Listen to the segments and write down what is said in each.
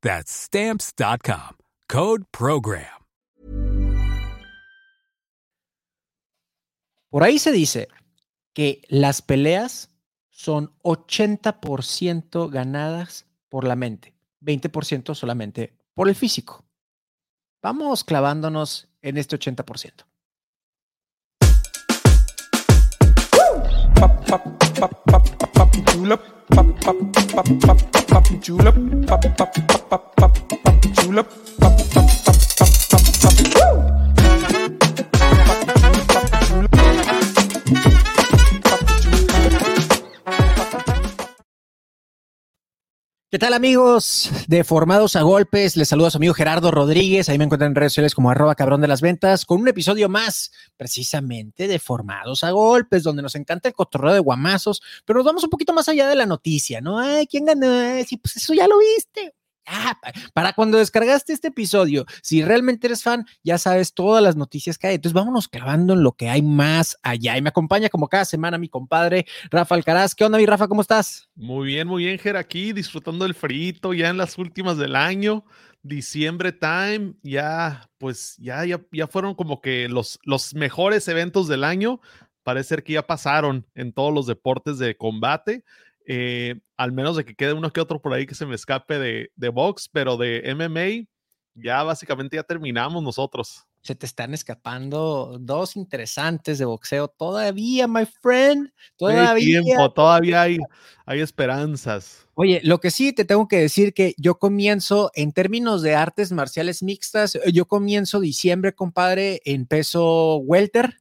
That's stamps.com. Code program. Por ahí se dice que las peleas son 80% ganadas por la mente, 20% solamente por el físico. Vamos clavándonos en este 80%. papi julep, pap pap pap pap papi julep, pap pap pap pap pap papi julep, pap pap pap pap pap papi. Woo! ¿Qué tal amigos de Formados a Golpes? Les saluda a su amigo Gerardo Rodríguez. Ahí me encuentran en redes sociales como arroba cabrón de las ventas con un episodio más precisamente de Formados a Golpes, donde nos encanta el cotorreo de guamazos, pero nos vamos un poquito más allá de la noticia, ¿no? Ay, ¿quién ganó? Sí, pues eso ya lo viste. Ah, para cuando descargaste este episodio, si realmente eres fan, ya sabes todas las noticias que hay. Entonces vámonos clavando en lo que hay más allá. Y me acompaña como cada semana mi compadre Rafa Alcaraz. ¿Qué onda, mi Rafa? ¿Cómo estás? Muy bien, muy bien, Ger, aquí disfrutando del frito ya en las últimas del año. Diciembre time, ya, pues ya, ya, ya fueron como que los, los mejores eventos del año. Parece ser que ya pasaron en todos los deportes de combate. Eh, al menos de que quede uno que otro por ahí que se me escape de, de box, pero de MMA ya básicamente ya terminamos nosotros. Se te están escapando dos interesantes de boxeo todavía, my friend. Todavía. Hay tiempo, todavía hay, hay esperanzas. Oye, lo que sí te tengo que decir que yo comienzo en términos de artes marciales mixtas, yo comienzo diciembre, compadre, en peso welter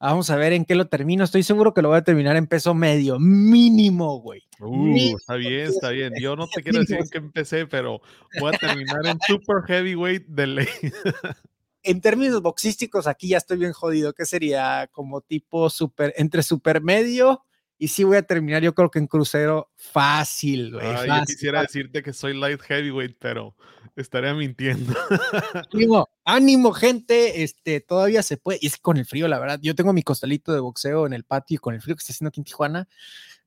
Vamos a ver en qué lo termino. Estoy seguro que lo voy a terminar en peso medio, mínimo, güey. Uh, está bien, está bien. Yo no te quiero decir en qué empecé, pero voy a terminar en super heavyweight de ley. en términos boxísticos, aquí ya estoy bien jodido. ¿Qué sería? Como tipo super, entre super medio y sí voy a terminar, yo creo que en crucero fácil, güey. yo quisiera decirte que soy light heavyweight, pero estaría mintiendo. Ánimo, ánimo, gente. Este, todavía se puede. Y es con el frío, la verdad. Yo tengo mi costalito de boxeo en el patio y con el frío que está haciendo aquí en Tijuana.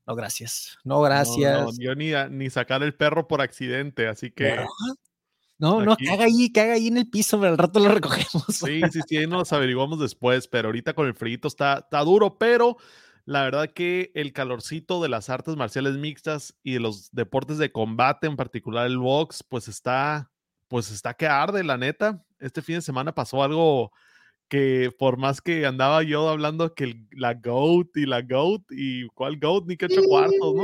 No, gracias. No, gracias. No, yo ni, ni sacar el perro por accidente, así que. No, no, que haga ahí, que haga ahí en el piso, pero al rato lo recogemos. Sí, sí, sí, nos averiguamos después, pero ahorita con el frío está, está duro, pero la verdad que el calorcito de las artes marciales mixtas y de los deportes de combate, en particular el box, pues está, pues está que arde, la neta. Este fin de semana pasó algo que por más que andaba yo hablando que la GOAT y la GOAT y cuál GOAT ni que ocho cuartos, ¿no?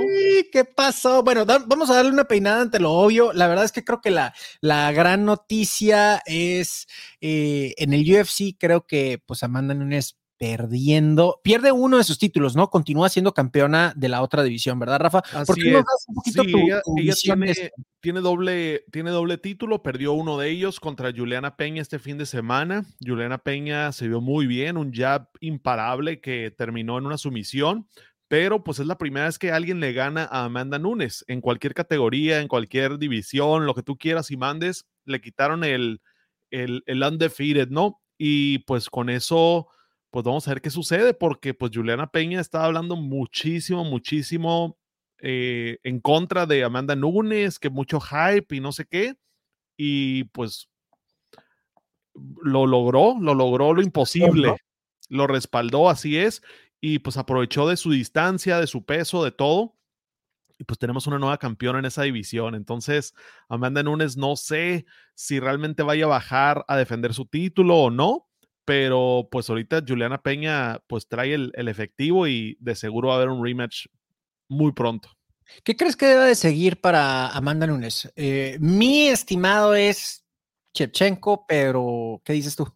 ¿Qué pasó? Bueno, vamos a darle una peinada ante lo obvio. La verdad es que creo que la, la gran noticia es eh, en el UFC, creo que pues Amanda Nunes perdiendo, pierde uno de sus títulos, ¿no? Continúa siendo campeona de la otra división, ¿verdad, Rafa? ¿Por qué un poquito ella, tiene, doble, tiene doble título, perdió uno de ellos contra Juliana Peña este fin de semana. Juliana Peña se vio muy bien, un jab imparable que terminó en una sumisión, pero pues es la primera vez que alguien le gana a Amanda Nunes en cualquier categoría, en cualquier división, lo que tú quieras y mandes, le quitaron el, el, el undefeated, ¿no? Y pues con eso pues vamos a ver qué sucede, porque pues Juliana Peña estaba hablando muchísimo, muchísimo eh, en contra de Amanda Nunes, que mucho hype y no sé qué, y pues lo logró, lo logró lo imposible, lo respaldó, así es, y pues aprovechó de su distancia, de su peso, de todo. Y pues tenemos una nueva campeona en esa división. Entonces, Amanda Nunes no sé si realmente vaya a bajar a defender su título o no, pero pues ahorita Juliana Peña pues trae el, efectivo y de seguro va a haber un rematch muy pronto. ¿Qué crees que debe de seguir para Amanda Nunes? Eh, mi estimado es Chepchenko, pero ¿qué dices tú?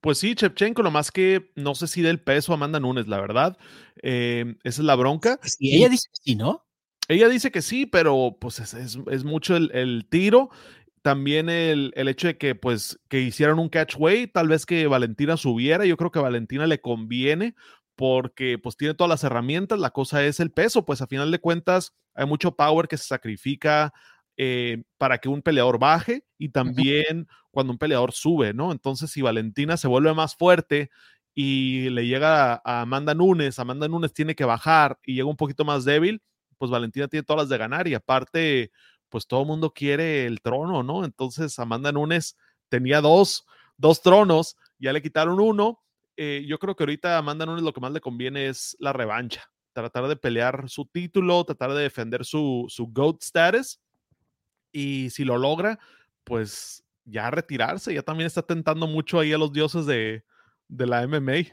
Pues sí, Chepchenko, lo más que no sé si del peso a Amanda Nunes, la verdad. Eh, esa es la bronca. Y ella dice que sí, ¿no? Ella dice que sí, pero pues es, mucho el, el, tiro también el, hecho de que pues que hicieran un catchway, tal vez que Valentina subiera, yo creo que a Valentina le conviene porque pues tiene todas las herramientas, la cosa es el peso, pues a final de cuentas hay mucho power que se sacrifica eh, para que un peleador baje y también cuando un peleador sube, ¿no? Entonces si Valentina se vuelve más fuerte y le llega a, a Amanda Nunes, Amanda Nunes tiene que bajar y llega un poquito más débil, pues Valentina tiene todas las de ganar y aparte pues todo el mundo quiere el trono, ¿no? Entonces Amanda Nunes tenía dos, dos tronos, ya le quitaron uno. Eh, yo creo que ahorita a Amanda Nunes lo que más le conviene es la revancha, tratar de pelear su título, tratar de defender su, su GOAT status. Y si lo logra, pues ya retirarse, ya también está tentando mucho ahí a los dioses de, de la MMA.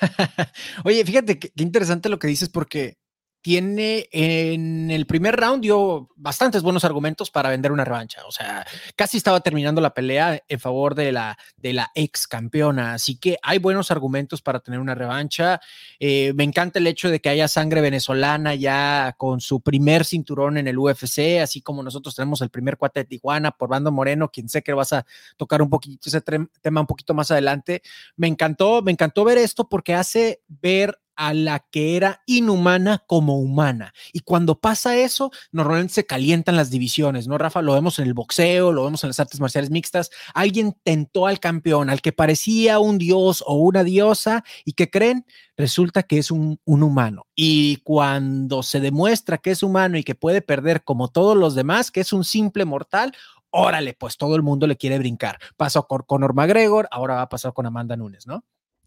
Oye, fíjate qué interesante lo que dices porque tiene en el primer round dio bastantes buenos argumentos para vender una revancha. O sea, casi estaba terminando la pelea en favor de la, de la ex campeona. Así que hay buenos argumentos para tener una revancha. Eh, me encanta el hecho de que haya sangre venezolana ya con su primer cinturón en el UFC, así como nosotros tenemos el primer cuate de Tijuana por Bando Moreno, quien sé que vas a tocar un poquito ese tema un poquito más adelante. Me encantó, me encantó ver esto porque hace ver a la que era inhumana como humana. Y cuando pasa eso, normalmente se calientan las divisiones, ¿no, Rafa? Lo vemos en el boxeo, lo vemos en las artes marciales mixtas. Alguien tentó al campeón, al que parecía un dios o una diosa, y que creen, resulta que es un, un humano. Y cuando se demuestra que es humano y que puede perder como todos los demás, que es un simple mortal, órale, pues todo el mundo le quiere brincar. Pasó con Conor McGregor, ahora va a pasar con Amanda Nunes, ¿no?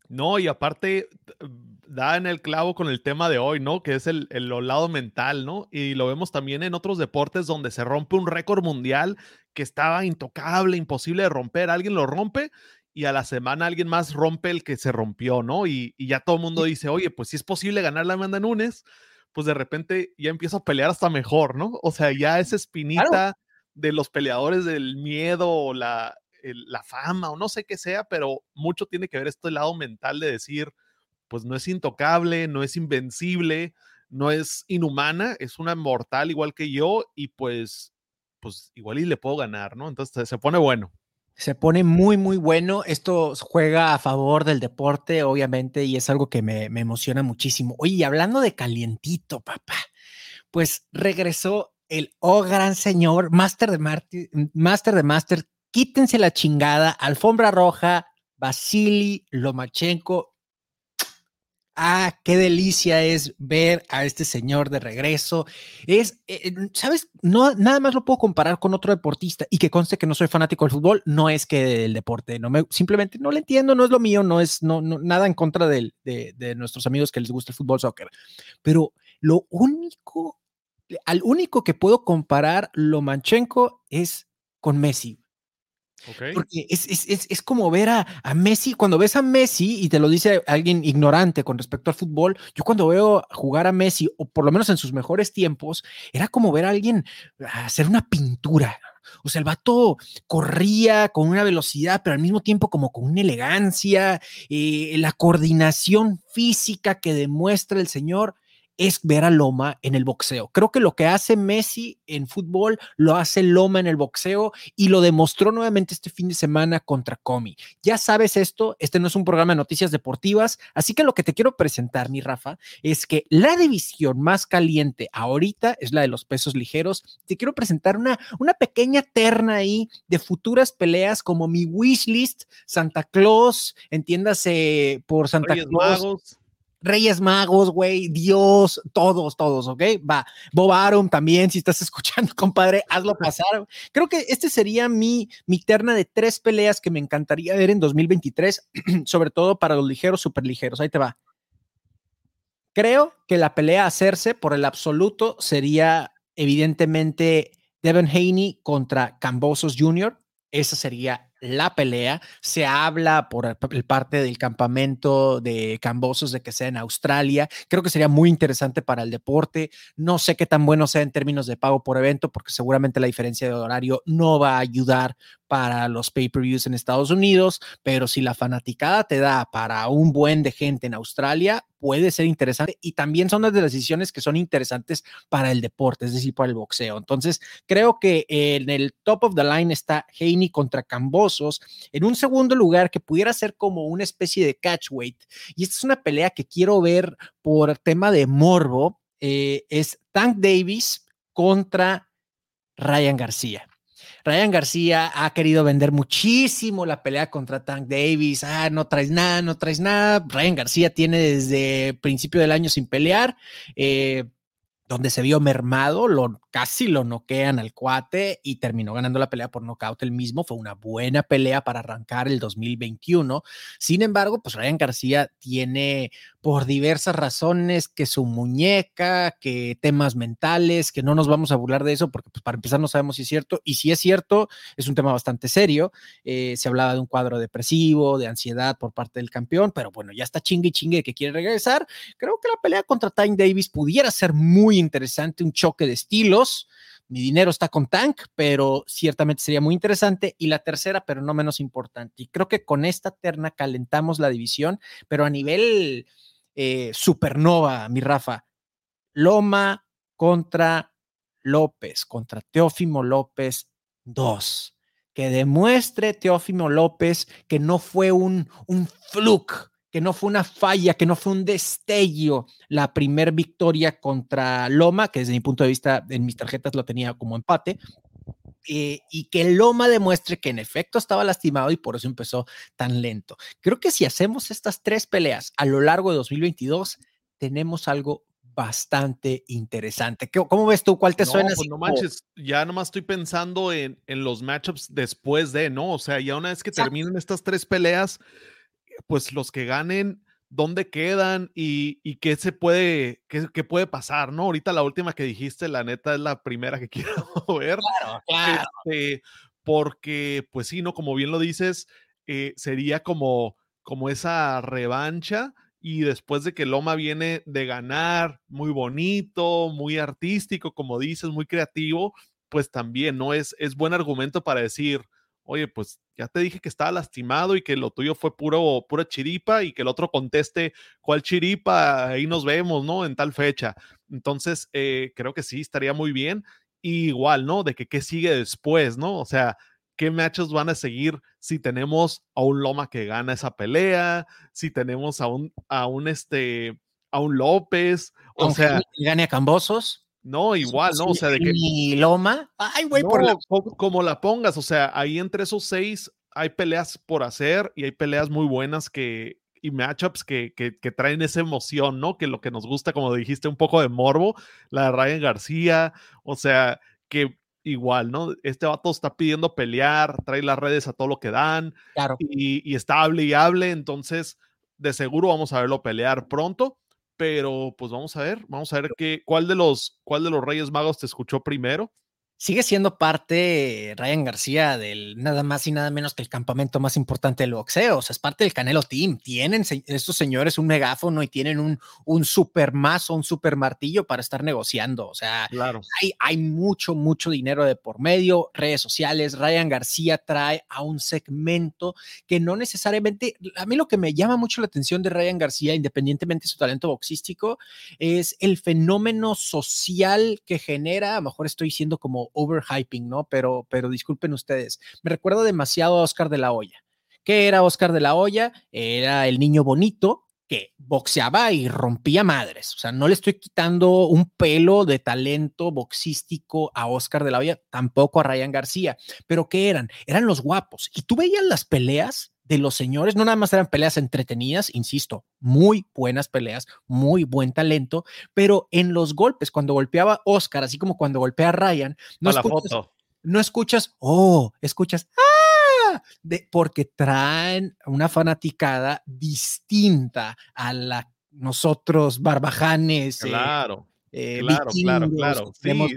No, y aparte da en el clavo con el tema de hoy, ¿no? Que es el, el, lado mental, ¿no? Y lo vemos también en otros deportes donde se rompe un récord mundial que estaba intocable, imposible de romper. Alguien lo rompe y a la semana alguien más rompe el que se rompió, ¿no? Y, ya todo el mundo dice, oye, pues si es posible ganar la Amanda Nunes, pues de repente ya empieza a pelear hasta mejor, ¿no? O sea, ya esa espinita de los peleadores del miedo o la, la fama o no sé qué sea, pero mucho tiene que ver este lado mental de decir, pues no es intocable, no es invencible, no es inhumana, es una mortal igual que yo y pues, pues igual y le puedo ganar, ¿no? Entonces se pone bueno. Se pone muy, muy bueno. Esto juega a favor del deporte, obviamente, y es algo que me, me emociona muchísimo. Oye, hablando de calientito, papá, pues regresó el oh gran señor, Master de, Master de Master, quítense la chingada, alfombra roja, Vasily Lomachenko. Ah, qué delicia es ver a este señor de regreso. Es, eh, eh, ¿sabes? No, nada más lo puedo comparar con otro deportista y que conste que no soy fanático del fútbol, no es que del deporte, no me, simplemente no lo entiendo, no es lo mío, no es no, nada en contra de, de nuestros amigos que les gusta el fútbol, soccer. Pero lo único, al único que puedo comparar Lomachenko es con Messi. Porque es, como ver a, Messi, cuando ves a Messi y te lo dice alguien ignorante con respecto al fútbol, yo cuando veo jugar a Messi, o por lo menos en sus mejores tiempos, era como ver a alguien hacer una pintura. O sea, el vato corría con una velocidad, pero al mismo tiempo como con una elegancia, eh, la coordinación física que demuestra el señor es ver a Loma en el boxeo. Creo que lo que hace Messi en fútbol lo hace Loma en el boxeo y lo demostró nuevamente este fin de semana contra Comi. Ya sabes esto, este no es un programa de noticias deportivas, así que lo que te quiero presentar, mi Rafa, es que la división más caliente ahorita es la de los pesos ligeros. Te quiero presentar una, una pequeña terna ahí de futuras peleas como mi wishlist, Santa Claus, entiéndase por Santa Claus. Reyes Magos, güey, Dios, todos, todos, ¿ok? Va, Bob Arum también, si estás escuchando, compadre, hazlo pasar. Creo que este sería mi, mi terna de tres peleas que me encantaría ver en 2023, sobre todo para los ligeros, super ligeros. Ahí te va. Creo que la pelea a hacerse por el absoluto sería evidentemente Devin Haney contra Cambosos Jr. Esa sería la pelea. Se habla por el parte del campamento de Cambosos de que sea en Australia. Creo que sería muy interesante para el deporte. No sé qué tan bueno sea en términos de pago por evento, porque seguramente la diferencia de horario no va a ayudar para los pay-per-views en Estados Unidos, pero si la fanaticada te da para un buen de gente en Australia, puede ser interesante y también son las decisiones que son interesantes para el deporte, es decir, para el boxeo. Entonces, creo que en el top of the line está Haney contra Cambosos. En un segundo lugar, que pudiera ser como una especie de catchweight. Y esta es una pelea que quiero ver por tema de morbo. Eh, es Tank Davis contra Ryan García. Ryan García ha querido vender muchísimo la pelea contra Tank Davis. Ah, no traes nada, no traes nada. Ryan García tiene desde principio del año sin pelear. Eh, donde se vio mermado, lo, casi lo noquean al cuate y terminó ganando la pelea por nocaut el mismo. Fue una buena pelea para arrancar el 2021. Sin embargo, pues Ryan García tiene por diversas razones que su muñeca, que temas mentales, que no nos vamos a burlar de eso porque pues, para empezar no sabemos si es cierto y si es cierto es un tema bastante serio. Eh, se hablaba de un cuadro depresivo, de ansiedad por parte del campeón, pero bueno, ya está chingue y chingue que quiere regresar. Creo que la pelea contra Time Davis pudiera ser muy interesante, un choque de estilos. Mi dinero está con Tank, pero ciertamente sería muy interesante. Y la tercera, pero no menos importante. Y creo que con esta terna calentamos la división, pero a nivel eh, supernova, mi Rafa. Loma contra López, contra Teófimo López 2. Que demuestre Teófimo López que no fue un, un fluke, que no fue una falla, que no fue un destello la primer victoria contra Loma, que desde mi punto de vista en mis tarjetas lo tenía como empate, eh, y que Loma demuestre que en efecto estaba lastimado y por eso empezó tan lento. Creo que si hacemos estas tres peleas a lo largo de 2022, tenemos algo bastante interesante. ¿Cómo ves tú? ¿Cuál te suena? Pues no manches, ya nomás estoy pensando en, en los matchups después de, ¿no? O sea, ya una vez que terminen estas tres peleas, pues los que ganen, dónde quedan y, y qué se puede, qué, puede pasar, ¿no? Ahorita la última que dijiste, la neta, es la primera que quiero ver. Claro, claro. Este, porque, pues sí, ¿no? Como bien lo dices, eh, sería como, como esa revancha y después de que Loma viene de ganar, muy bonito, muy artístico, como dices, muy creativo, pues también, ¿no? Es, es buen argumento para decir, oye, pues ya te dije que estaba lastimado y que lo tuyo fue puro, pura chiripa y que el otro conteste cuál chiripa, ahí nos vemos, ¿no? En tal fecha. Entonces, eh, creo que sí, estaría muy bien. igual, ¿no? De que qué sigue después, ¿no? O sea, qué matches van a seguir si tenemos a un Loma que gana esa pelea, si tenemos a un, a un, este, a un López, o sea. gane a Cambosos. No, igual, ¿no? O sea, de que. Y Loma. Ay, güey, por la... como, la pongas. O sea, ahí entre esos seis hay peleas por hacer y hay peleas muy buenas que. Y matchups que, que, que traen esa emoción, ¿no? Que lo que nos gusta, como dijiste, un poco de morbo. La de Ryan García. O sea, que igual, ¿no? Este vato está pidiendo pelear, trae las redes a todo lo que dan. Claro. Y, y está hable y hable. Entonces, de seguro vamos a verlo pelear pronto pero pues vamos a ver, vamos a ver qué, cuál de los, cuál de los Reyes Magos te escuchó primero sigue siendo parte Ryan García del nada más y nada menos que el campamento más importante del boxeo. O sea, es parte del Canelo Team. Tienen estos señores un megáfono y tienen un, un super mazo, un super martillo para estar negociando. O sea, claro. hay, hay mucho, mucho dinero de por medio, redes sociales. Ryan García trae a un segmento que no necesariamente, a mí lo que me llama mucho la atención de Ryan García, independientemente de su talento boxístico, es el fenómeno social que genera. A lo mejor estoy siendo como overhyping, ¿no? Pero, pero disculpen ustedes, me recuerda demasiado a Oscar de la Hoya. ¿Qué era Oscar de la Hoya? Era el niño bonito que boxeaba y rompía madres. O sea, no le estoy quitando un pelo de talento boxístico a Oscar de la Hoya, tampoco a Ryan García. Pero ¿qué eran? Eran los guapos. Y tú veías las peleas de los señores, no nada más eran peleas entretenidas, insisto, muy buenas peleas, muy buen talento, pero en los golpes, cuando golpeaba Oscar, así como cuando golpea a Ryan, no, escuchas, no escuchas, oh, escuchas, ¡ah! De, porque traen una fanaticada distinta a la nosotros barbajanes. Eh, claro. Eh, claro, claro, claro, tiene,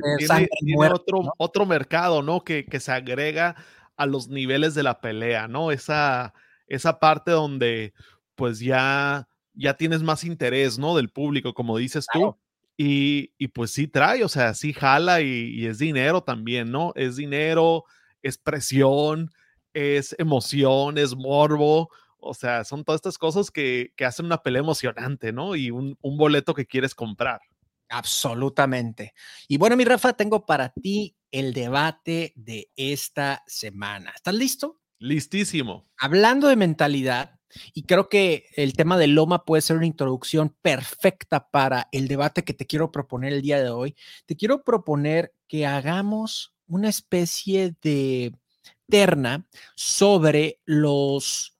otro, otro mercado, ¿no? Que, que se agrega a los niveles de la pelea, ¿no? Esa, esa parte donde pues ya, ya tienes más interés, ¿no? Del público, como dices tú. Y, pues sí trae, o sea, sí jala y, es dinero también, ¿no? Es dinero, es presión, es emoción, es morbo. O sea, son todas estas cosas que, hacen una pelea emocionante, ¿no? Y un, un boleto que quieres comprar. Absolutamente. Y bueno, mi Rafa, tengo para ti el debate de esta semana. ¿Estás listo? Listísimo. Hablando de mentalidad, y creo que el tema de Loma puede ser una introducción perfecta para el debate que te quiero proponer el día de hoy. Te quiero proponer que hagamos una especie de terna sobre los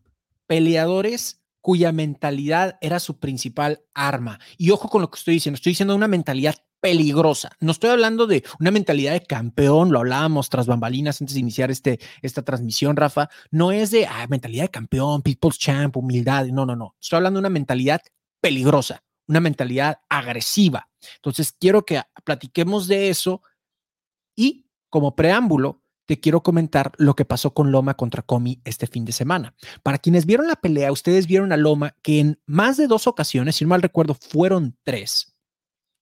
peleadores cuya mentalidad era su principal arma. Y ojo con lo que estoy diciendo, estoy diciendo una mentalidad peligrosa. No estoy hablando de una mentalidad de campeón, lo hablábamos tras bambalinas antes de iniciar este, esta transmisión, Rafa. No es de ah, mentalidad de campeón, people's champ, humildad. No, no, no. Estoy hablando de una mentalidad peligrosa, una mentalidad agresiva. Entonces, quiero que platiquemos de eso y como preámbulo, te quiero comentar lo que pasó con Loma contra Comi este fin de semana. Para quienes vieron la pelea, ustedes vieron a Loma que en más de dos ocasiones, si no mal recuerdo, fueron tres,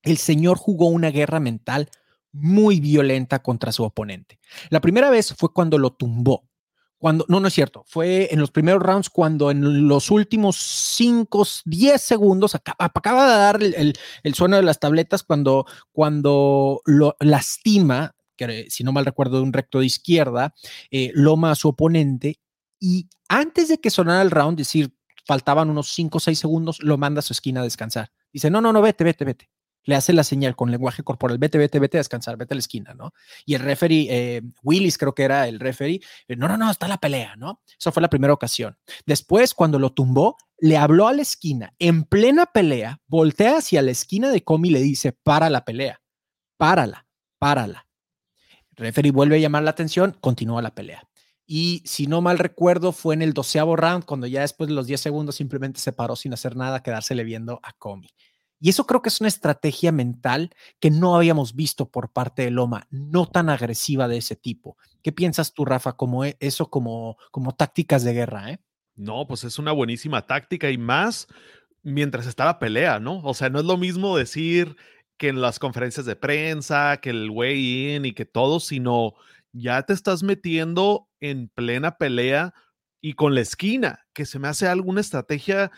el señor jugó una guerra mental muy violenta contra su oponente. La primera vez fue cuando lo tumbó. Cuando, no, no es cierto, fue en los primeros rounds cuando en los últimos 5, 10 segundos acaba, de dar el, sueno de las tabletas cuando, cuando lo lastima que si no mal recuerdo, de un recto de izquierda, eh, loma a su oponente y antes de que sonara el round, decir, faltaban unos 5 o 6 segundos, lo manda a su esquina a descansar. Dice, no, no, no, vete, vete, vete. Le hace la señal con lenguaje corporal, vete, vete, vete a descansar, vete a la esquina, ¿no? Y el referee, eh, Willis creo que era el referee, eh, no, no, no, está la pelea, ¿no? Eso fue la primera ocasión. Después, cuando lo tumbó, le habló a la esquina, en plena pelea, voltea hacia la esquina de Comi y le dice, para la pelea, párala, párala referee vuelve a llamar la atención, continúa la pelea. Y si no mal recuerdo, fue en el doceavo round, cuando ya después de los 10 segundos simplemente se paró sin hacer nada, quedársele viendo a Comi. Y eso creo que es una estrategia mental que no habíamos visto por parte de Loma, no tan agresiva de ese tipo. ¿Qué piensas tú, Rafa, como e, eso como, como tácticas de guerra? Eh? No, pues es una buenísima táctica y más mientras está la pelea, ¿no? O sea, no es lo mismo decir que en las conferencias de prensa, que el weigh-in y que todo, sino ya te estás metiendo en plena pelea y con la esquina, que se me hace alguna estrategia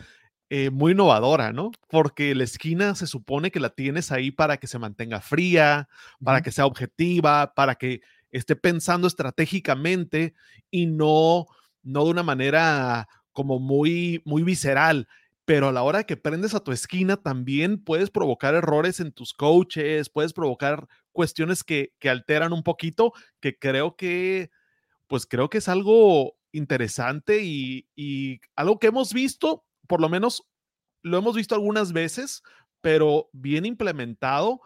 eh, muy innovadora, ¿no? Porque la esquina se supone que la tienes ahí para que se mantenga fría, para que sea objetiva, para que esté pensando estratégicamente y no, no de una manera como muy, muy visceral pero a la hora que prendes a tu esquina también puedes provocar errores en tus coaches, puedes provocar cuestiones que, alteran un poquito, que creo que, pues creo que es algo interesante y, algo que hemos visto, por lo menos lo hemos visto algunas veces, pero bien implementado,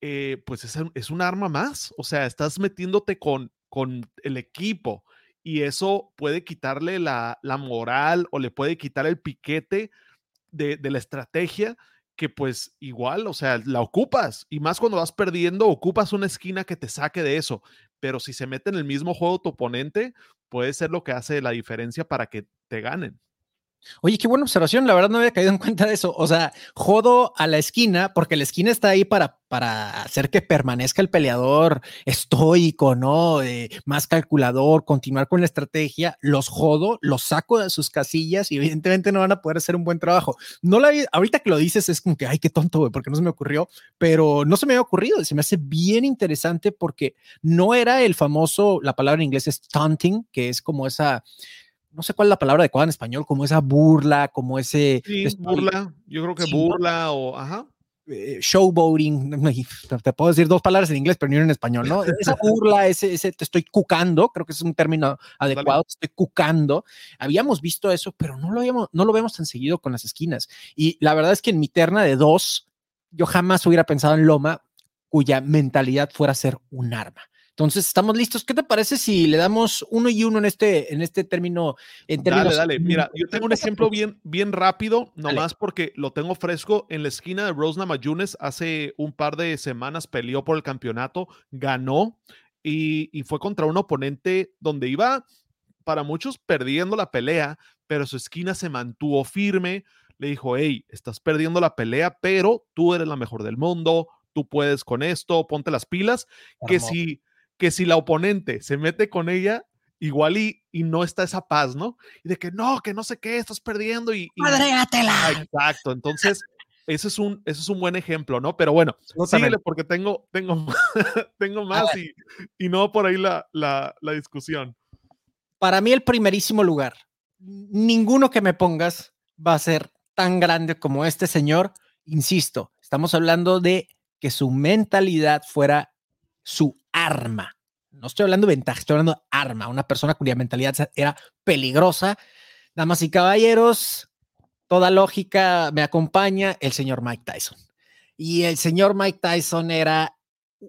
eh, pues es, es, un arma más, o sea, estás metiéndote con, con el equipo y eso puede quitarle la, la moral o le puede quitar el piquete de, la estrategia que pues igual, o sea, la ocupas y más cuando vas perdiendo, ocupas una esquina que te saque de eso, pero si se mete en el mismo juego tu oponente, puede ser lo que hace la diferencia para que te ganen. Oye, qué buena observación. La verdad no había caído en cuenta de eso. O sea, jodo a la esquina porque la esquina está ahí para, para hacer que permanezca el peleador estoico, ¿no? Eh, más calculador, continuar con la estrategia. Los jodo, los saco de sus casillas y evidentemente no van a poder hacer un buen trabajo. No la ahorita que lo dices es como que, ay, qué tonto, güey, porque no se me ocurrió, pero no se me había ocurrido. Se me hace bien interesante porque no era el famoso, la palabra en inglés es taunting, que es como esa no sé cuál es la palabra adecuada en español, como esa burla, como ese... Sí, burla, yo creo que burla o, ajá. Eh, showboating, te puedo decir dos palabras en inglés, pero ni en español, ¿no? Esa burla, ese, ese te estoy cucando, creo que es un término adecuado, te estoy cucando. Habíamos visto eso, pero no lo, habíamos, no lo vemos tan seguido con las esquinas. Y la verdad es que en mi terna de dos, yo jamás hubiera pensado en Loma, cuya mentalidad fuera ser un arma. Entonces, estamos listos. ¿Qué te parece si le damos uno y uno en este, en este término? En dale, dale. Mira, yo tengo un ejemplo bien, bien rápido, nomás porque lo tengo fresco. En la esquina de Rosna Mayunes hace un par de semanas peleó por el campeonato, ganó y, y fue contra un oponente donde iba para muchos perdiendo la pelea, pero su esquina se mantuvo firme. Le dijo, hey, estás perdiendo la pelea, pero tú eres la mejor del mundo, tú puedes con esto, ponte las pilas, que si, que si la oponente se mete con ella, igual y, y, no está esa paz, ¿no? Y de que no, que no sé qué, estás perdiendo y... y Exacto, entonces ese es un, ese es un buen ejemplo, ¿no? Pero bueno, síguele porque tengo, tengo, tengo más y, y, no por ahí la, la, la discusión. Para mí el primerísimo lugar, ninguno que me pongas va a ser tan grande como este señor. Insisto, estamos hablando de que su mentalidad fuera su arma. No estoy hablando de ventaja, estoy hablando de arma, una persona cuya mentalidad era peligrosa. Damas y caballeros, toda lógica me acompaña el señor Mike Tyson. Y el señor Mike Tyson era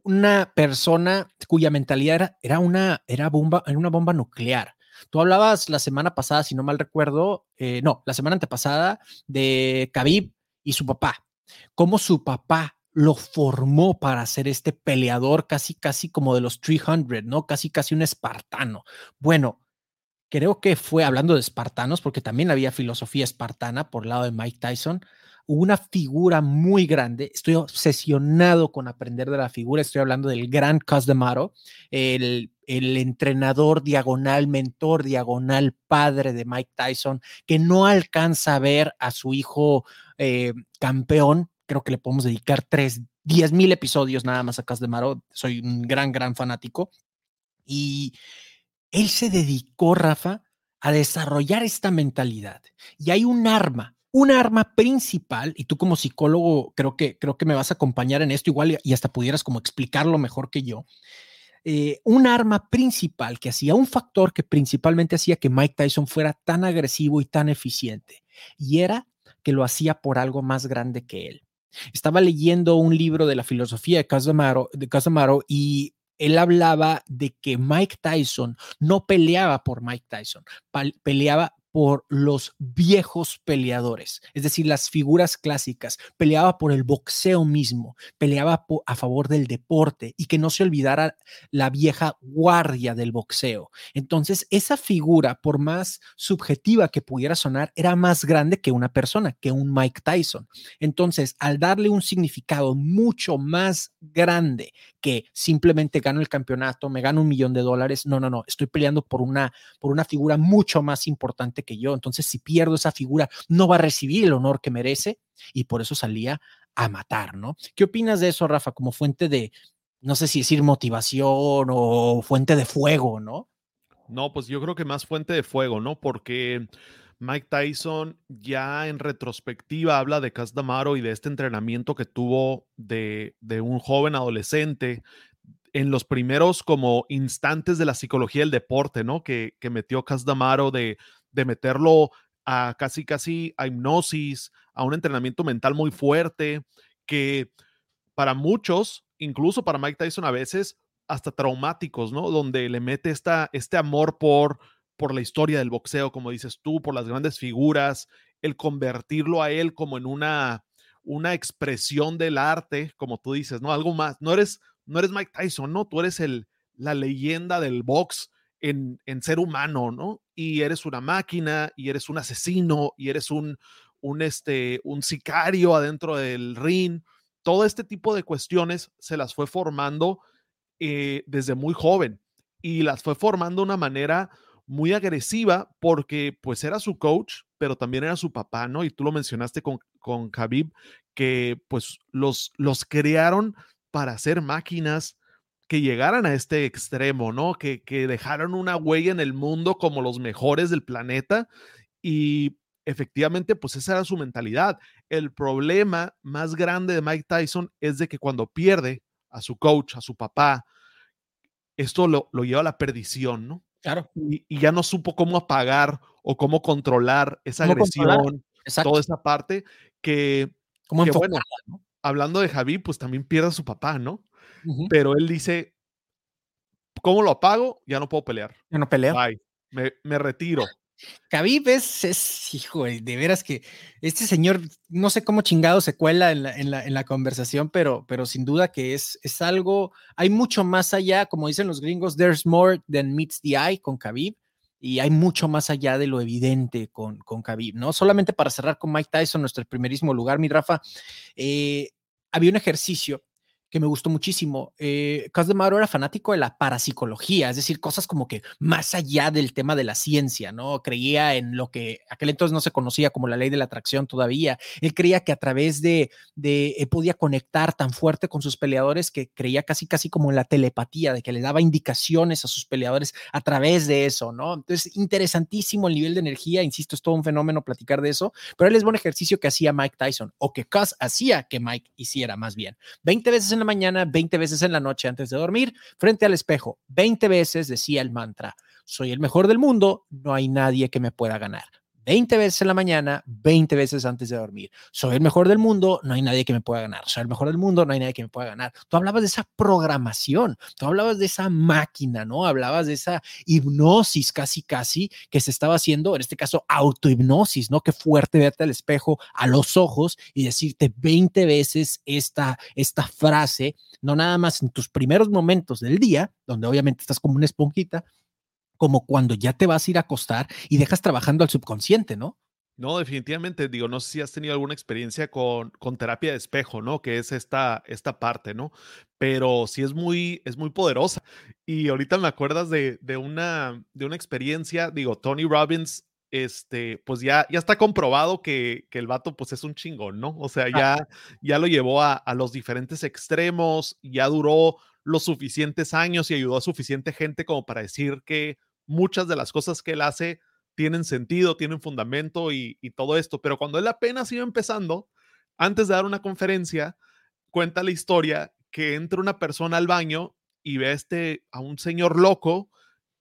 una persona cuya mentalidad era, una, era, bomba, era una bomba nuclear. Tú hablabas la semana pasada, si no mal recuerdo, eh, no, la semana antepasada de Khabib y su papá. Cómo su papá lo formó para ser este peleador casi, casi como de los 300, ¿no? Casi, casi un espartano. Bueno, creo que fue hablando de espartanos, porque también había filosofía espartana por el lado de Mike Tyson, una figura muy grande. Estoy obsesionado con aprender de la figura. Estoy hablando del gran Cus el, el entrenador diagonal, mentor diagonal, padre de Mike Tyson, que no alcanza a ver a su hijo eh, campeón. Creo que le podemos dedicar tres, diez mil episodios nada más a Cus Soy un gran, gran fanático. Y él se dedicó, Rafa, a desarrollar esta mentalidad. Y hay un arma, un arma principal, y tú como psicólogo creo que, creo que me vas a acompañar en esto igual y hasta pudieras como explicarlo mejor que yo. Eh, un arma principal que hacía, un factor que principalmente hacía que Mike Tyson fuera tan agresivo y tan eficiente, y era que lo hacía por algo más grande que él. Estaba leyendo un libro de la filosofía de Casamaro, de Casamaro y él hablaba de que Mike Tyson no peleaba por Mike Tyson, peleaba por los viejos peleadores, es decir, las figuras clásicas, peleaba por el boxeo mismo, peleaba a favor del deporte y que no se olvidara la vieja guardia del boxeo. Entonces, esa figura, por más subjetiva que pudiera sonar, era más grande que una persona, que un Mike Tyson. Entonces, al darle un significado mucho más grande que simplemente gano el campeonato, me gano un millón de dólares, no, no, no, estoy peleando por una, por una figura mucho más importante que yo. Entonces, si pierdo esa figura, no va a recibir el honor que merece y por eso salía a matar, ¿no? ¿Qué opinas de eso, Rafa, como fuente de, no sé si decir motivación o fuente de fuego, ¿no? No, pues yo creo que más fuente de fuego, ¿no? Porque Mike Tyson ya en retrospectiva habla de Cas Damaro y de este entrenamiento que tuvo de, de un joven adolescente en los primeros como instantes de la psicología del deporte, ¿no? Que, que metió Cas Damaro de de meterlo a casi, casi a hipnosis, a un entrenamiento mental muy fuerte, que para muchos, incluso para Mike Tyson a veces, hasta traumáticos, ¿no? Donde le mete esta, este amor por, por la historia del boxeo, como dices tú, por las grandes figuras, el convertirlo a él como en una, una expresión del arte, como tú dices, ¿no? Algo más. No eres, no eres Mike Tyson, ¿no? Tú eres el, la leyenda del box en, ser humano, ¿no? Y eres una máquina, y eres un asesino, y eres un, un, este, un sicario adentro del ring. Todo este tipo de cuestiones se las fue formando eh, desde muy joven y las fue formando de una manera muy agresiva porque pues era su coach, pero también era su papá, ¿no? Y tú lo mencionaste con, con Khabib, que pues los, los crearon para ser máquinas, que llegaran a este extremo, ¿no? Que, que dejaron una huella en el mundo como los mejores del planeta y efectivamente, pues esa era su mentalidad. El problema más grande de Mike Tyson es de que cuando pierde a su coach, a su papá, esto lo, lo lleva a la perdición, ¿no? Claro. Y, ya no supo cómo apagar o cómo controlar esa agresión, toda esa parte que, ¿Cómo bueno, hablando de Javi, pues también pierde a su papá, ¿no? Pero él dice, ¿cómo lo apago? Ya no puedo pelear. Ya no peleo. Bye. Me, me retiro. Khabib es, es, hijo, de veras que este señor, no sé cómo chingado se cuela en la, en la, en la conversación, pero, pero sin duda que es, es algo, hay mucho más allá, como dicen los gringos, there's more than meets the eye con Khabib. y hay mucho más allá de lo evidente con, con Khabib, ¿no? Solamente para cerrar con Mike Tyson, nuestro primerísimo lugar, mi Rafa, eh, había un ejercicio que me gustó muchísimo. Eh, Mauro era fanático de la parapsicología, es decir, cosas como que más allá del tema de la ciencia, ¿no? Creía en lo que aquel entonces no se conocía como la ley de la atracción todavía. Él creía que a través de, de eh, podía conectar tan fuerte con sus peleadores que creía casi, casi como en la telepatía, de que le daba indicaciones a sus peleadores a través de eso, ¿no? Entonces, interesantísimo el nivel de energía, insisto, es todo un fenómeno platicar de eso, pero él es buen ejercicio que hacía Mike Tyson, o que Cos hacía que Mike hiciera más bien. 20 veces en la mañana, 20 veces en la noche antes de dormir, frente al espejo. 20 veces decía el mantra, soy el mejor del mundo, no hay nadie que me pueda ganar. 20 veces en la mañana, 20 veces antes de dormir. Soy el mejor del mundo, no hay nadie que me pueda ganar. Soy el mejor del mundo, no hay nadie que me pueda ganar. Tú hablabas de esa programación, tú hablabas de esa máquina, ¿no? Hablabas de esa hipnosis casi, casi que se estaba haciendo, en este caso, autohipnosis, ¿no? Qué fuerte verte al espejo, a los ojos y decirte 20 veces esta, esta frase, no nada más en tus primeros momentos del día, donde obviamente estás como una esponjita, como cuando ya te vas a ir a acostar y dejas trabajando al subconsciente, ¿no? No, definitivamente, digo, no sé si has tenido alguna experiencia con, con terapia de espejo, ¿no? Que es esta, esta parte, ¿no? Pero sí es muy, es muy poderosa. Y ahorita me acuerdas de, de, una, de una experiencia, digo, Tony Robbins, este, pues ya, ya está comprobado que, que el vato, pues es un chingón, ¿no? O sea, ya, ya lo llevó a, a los diferentes extremos, ya duró los suficientes años y ayudó a suficiente gente como para decir que muchas de las cosas que él hace tienen sentido, tienen fundamento y, todo esto. Pero cuando él apenas iba empezando, antes de dar una conferencia, cuenta la historia que entra una persona al baño y ve a, este, a un señor loco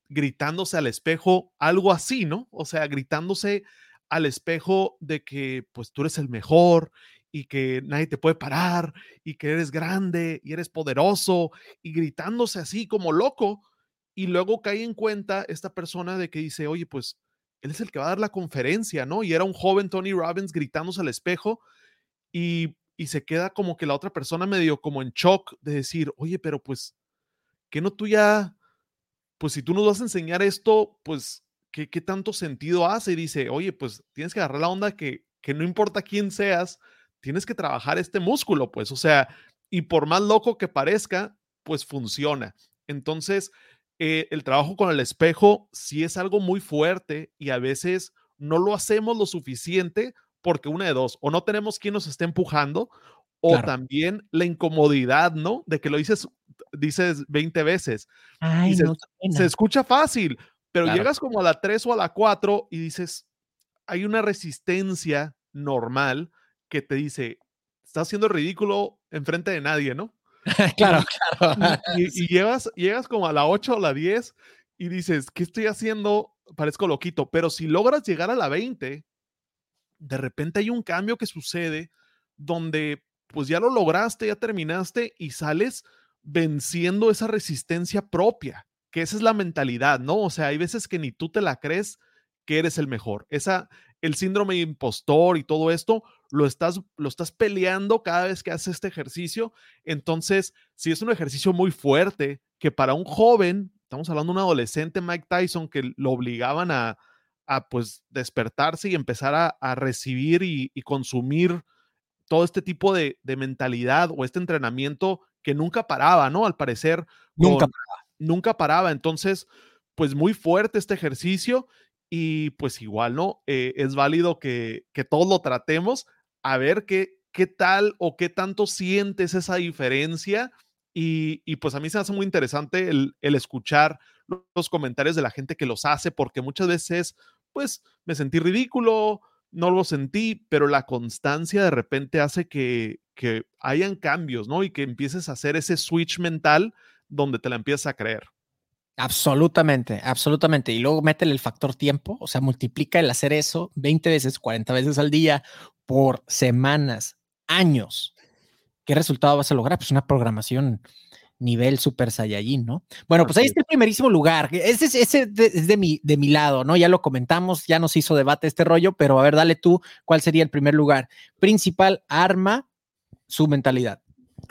gritándose al espejo, algo así, ¿no? O sea, gritándose al espejo de que pues tú eres el mejor y que nadie te puede parar y que eres grande y eres poderoso y gritándose así como loco. Y luego cae en cuenta esta persona de que dice, oye, pues él es el que va a dar la conferencia, ¿no? Y era un joven Tony Robbins gritándose al espejo y, y se queda como que la otra persona medio como en shock de decir, oye, pero pues, ¿qué no tú ya, pues si tú nos vas a enseñar esto, pues, ¿qué, qué tanto sentido hace? Y dice, oye, pues tienes que agarrar la onda que, que no importa quién seas, tienes que trabajar este músculo, pues, o sea, y por más loco que parezca, pues funciona. Entonces, eh, el trabajo con el espejo sí es algo muy fuerte y a veces no lo hacemos lo suficiente porque una de dos, o no tenemos quien nos esté empujando, o también la incomodidad, ¿no? De que lo dices, dices 20 veces. se escucha fácil, pero llegas como a la 3 o a la 4 y dices, hay una resistencia normal que te dice, estás haciendo ridículo enfrente de nadie, ¿no? claro, claro. Y, llegas, llegas como a la 8 o la 10 y dices, ¿qué estoy haciendo? Parezco loquito, pero si logras llegar a la 20, de repente hay un cambio que sucede donde pues ya lo lograste, ya terminaste y sales venciendo esa resistencia propia, que esa es la mentalidad, ¿no? O sea, hay veces que ni tú te la crees que eres el mejor. Esa, el síndrome de impostor y todo esto, lo estás, lo estás peleando cada vez que haces este ejercicio. Entonces, si es un ejercicio muy fuerte, que para un joven, estamos hablando de un adolescente Mike Tyson, que lo obligaban a, a pues despertarse y empezar a, recibir y, consumir todo este tipo de, mentalidad o este entrenamiento que nunca paraba, ¿no? Al parecer, nunca. Nunca paraba. Entonces, pues muy fuerte este ejercicio y pues igual, ¿no? Eh, es válido que, que todos lo tratemos a ver qué, qué tal o qué tanto sientes esa diferencia. Y, y pues a mí se hace muy interesante el, el, escuchar los comentarios de la gente que los hace, porque muchas veces, pues, me sentí ridículo, no lo sentí, pero la constancia de repente hace que, que hayan cambios, ¿no? Y que empieces a hacer ese switch mental donde te la empiezas a creer. Absolutamente, absolutamente. Y luego métele el factor tiempo, o sea, multiplica el hacer eso 20 veces, 40 veces al día por semanas, años. ¿Qué resultado vas a lograr? Pues una programación nivel Super Saiyajin, ¿no? Bueno, pues ahí está el primerísimo lugar. Ese, ese es de, mi, de mi lado, ¿no? Ya lo comentamos, ya nos hizo debate este rollo, pero a ver, dale tú, ¿cuál sería el primer lugar? Principal arma, su mentalidad.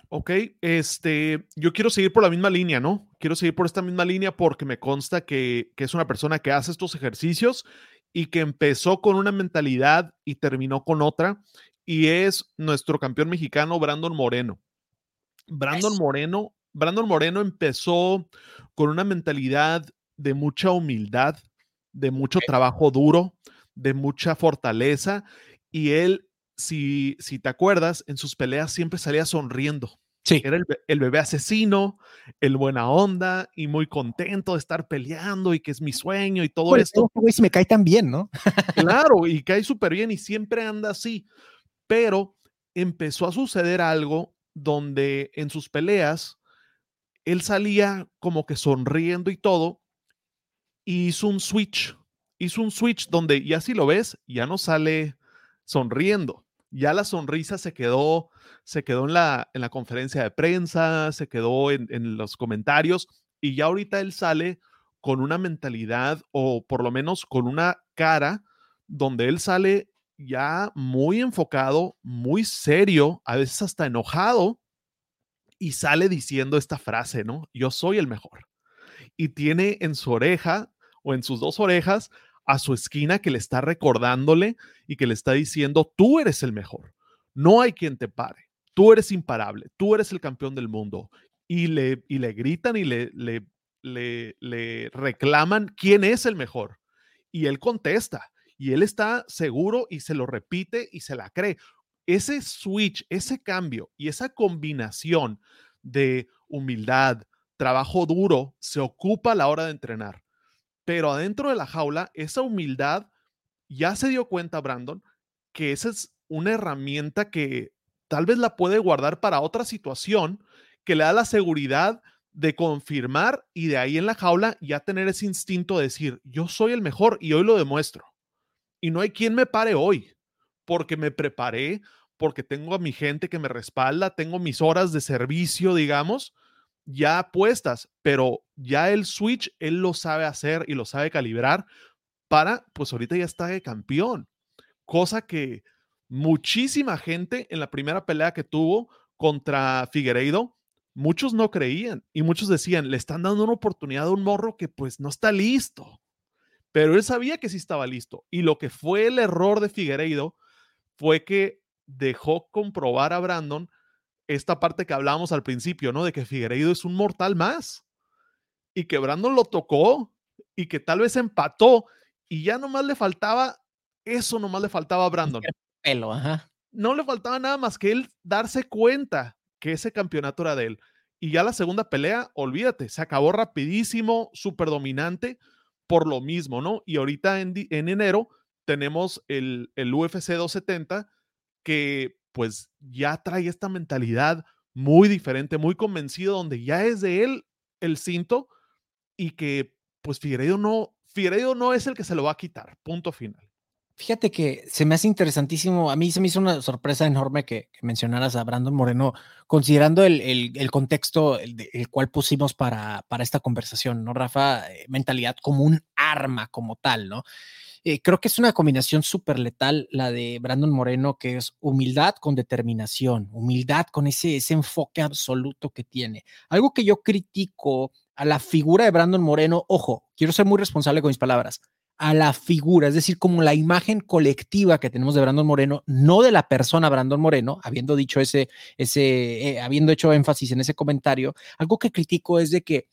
Ok, este, yo quiero seguir por la misma línea, ¿no? Quiero seguir por esta misma línea porque me consta que, que es una persona que hace estos ejercicios y que empezó con una mentalidad y terminó con otra, y es nuestro campeón mexicano, Brandon Moreno. Brandon Moreno, Brandon Moreno empezó con una mentalidad de mucha humildad, de mucho trabajo duro, de mucha fortaleza, y él, si, si te acuerdas, en sus peleas siempre salía sonriendo. Sí. Era el, bebé asesino, el buena onda y muy contento de estar peleando y que es mi sueño y todo esto. Güey, si me cae tan bien, ¿no? claro, y cae súper bien y siempre anda así. Pero empezó a suceder algo donde en sus peleas él salía como que sonriendo y todo y hizo un switch. Hizo un switch donde ya si lo ves, ya no sale sonriendo. Ya la sonrisa se quedó se quedó en la, en la conferencia de prensa, se quedó en, en los comentarios y ya ahorita él sale con una mentalidad o por lo menos con una cara donde él sale ya muy enfocado, muy serio, a veces hasta enojado, y sale diciendo esta frase, ¿no? Yo soy el mejor. Y tiene en su oreja o en sus dos orejas a su esquina que le está recordándole y que le está diciendo, tú eres el mejor, no hay quien te pare tú eres imparable, tú eres el campeón del mundo. Y le, y le gritan y le, le, le, reclaman quién es el mejor. Y él contesta. Y él está seguro y se lo repite y se la cree. Ese switch, ese cambio y esa combinación de humildad, trabajo duro, se ocupa a la hora de entrenar. Pero adentro de la jaula, esa humildad ya se dio cuenta, Brandon, que esa es una herramienta que tal vez la puede guardar para otra situación que le da la seguridad de confirmar y de ahí en la jaula ya tener ese instinto de decir, yo soy el mejor y hoy lo demuestro. Y no hay quien me pare hoy, porque me preparé, porque tengo a mi gente que me respalda, tengo mis horas de servicio, digamos, ya puestas, pero ya el switch, él lo sabe hacer y lo sabe calibrar para, pues ahorita ya está de campeón, cosa que muchísima gente en la primera pelea que tuvo contra Figueiredo, muchos no creían y muchos decían, le están dando una oportunidad a un morro que pues no está listo. Pero él sabía que sí estaba listo. Y lo que fue el error de Figueiredo fue que dejó comprobar a Brandon esta parte que hablábamos al principio, ¿no? De que Figueiredo es un mortal más. Y que Brandon lo tocó y que tal vez empató y ya nomás le faltaba, eso nomás le faltaba a Brandon pelo, No le faltaba nada más que él darse cuenta que ese campeonato era de él. Y ya la segunda pelea, olvídate, se acabó rapidísimo, súper dominante, por lo mismo, ¿no? Y ahorita en, en enero tenemos el, el UFC 270 que pues ya trae esta mentalidad muy diferente, muy convencido, donde ya es de él el cinto y que pues Figueiredo no, Figueiredo no es el que se lo va a quitar, punto final. Fíjate que se me hace interesantísimo. A mí se me hizo una sorpresa enorme que, mencionaras a Brandon Moreno, considerando el, el, contexto el, el, cual pusimos para, para esta conversación, ¿no, Rafa? Eh, mentalidad como un arma, como tal, ¿no? Eh, creo que es una combinación súper letal la de Brandon Moreno, que es humildad con determinación, humildad con ese, ese enfoque absoluto que tiene. Algo que yo critico a la figura de Brandon Moreno, ojo, quiero ser muy responsable con mis palabras a la figura, es decir, como la imagen colectiva que tenemos de Brandon Moreno, no de la persona Brandon Moreno, habiendo dicho ese, ese, eh, habiendo hecho énfasis en ese comentario, algo que critico es de que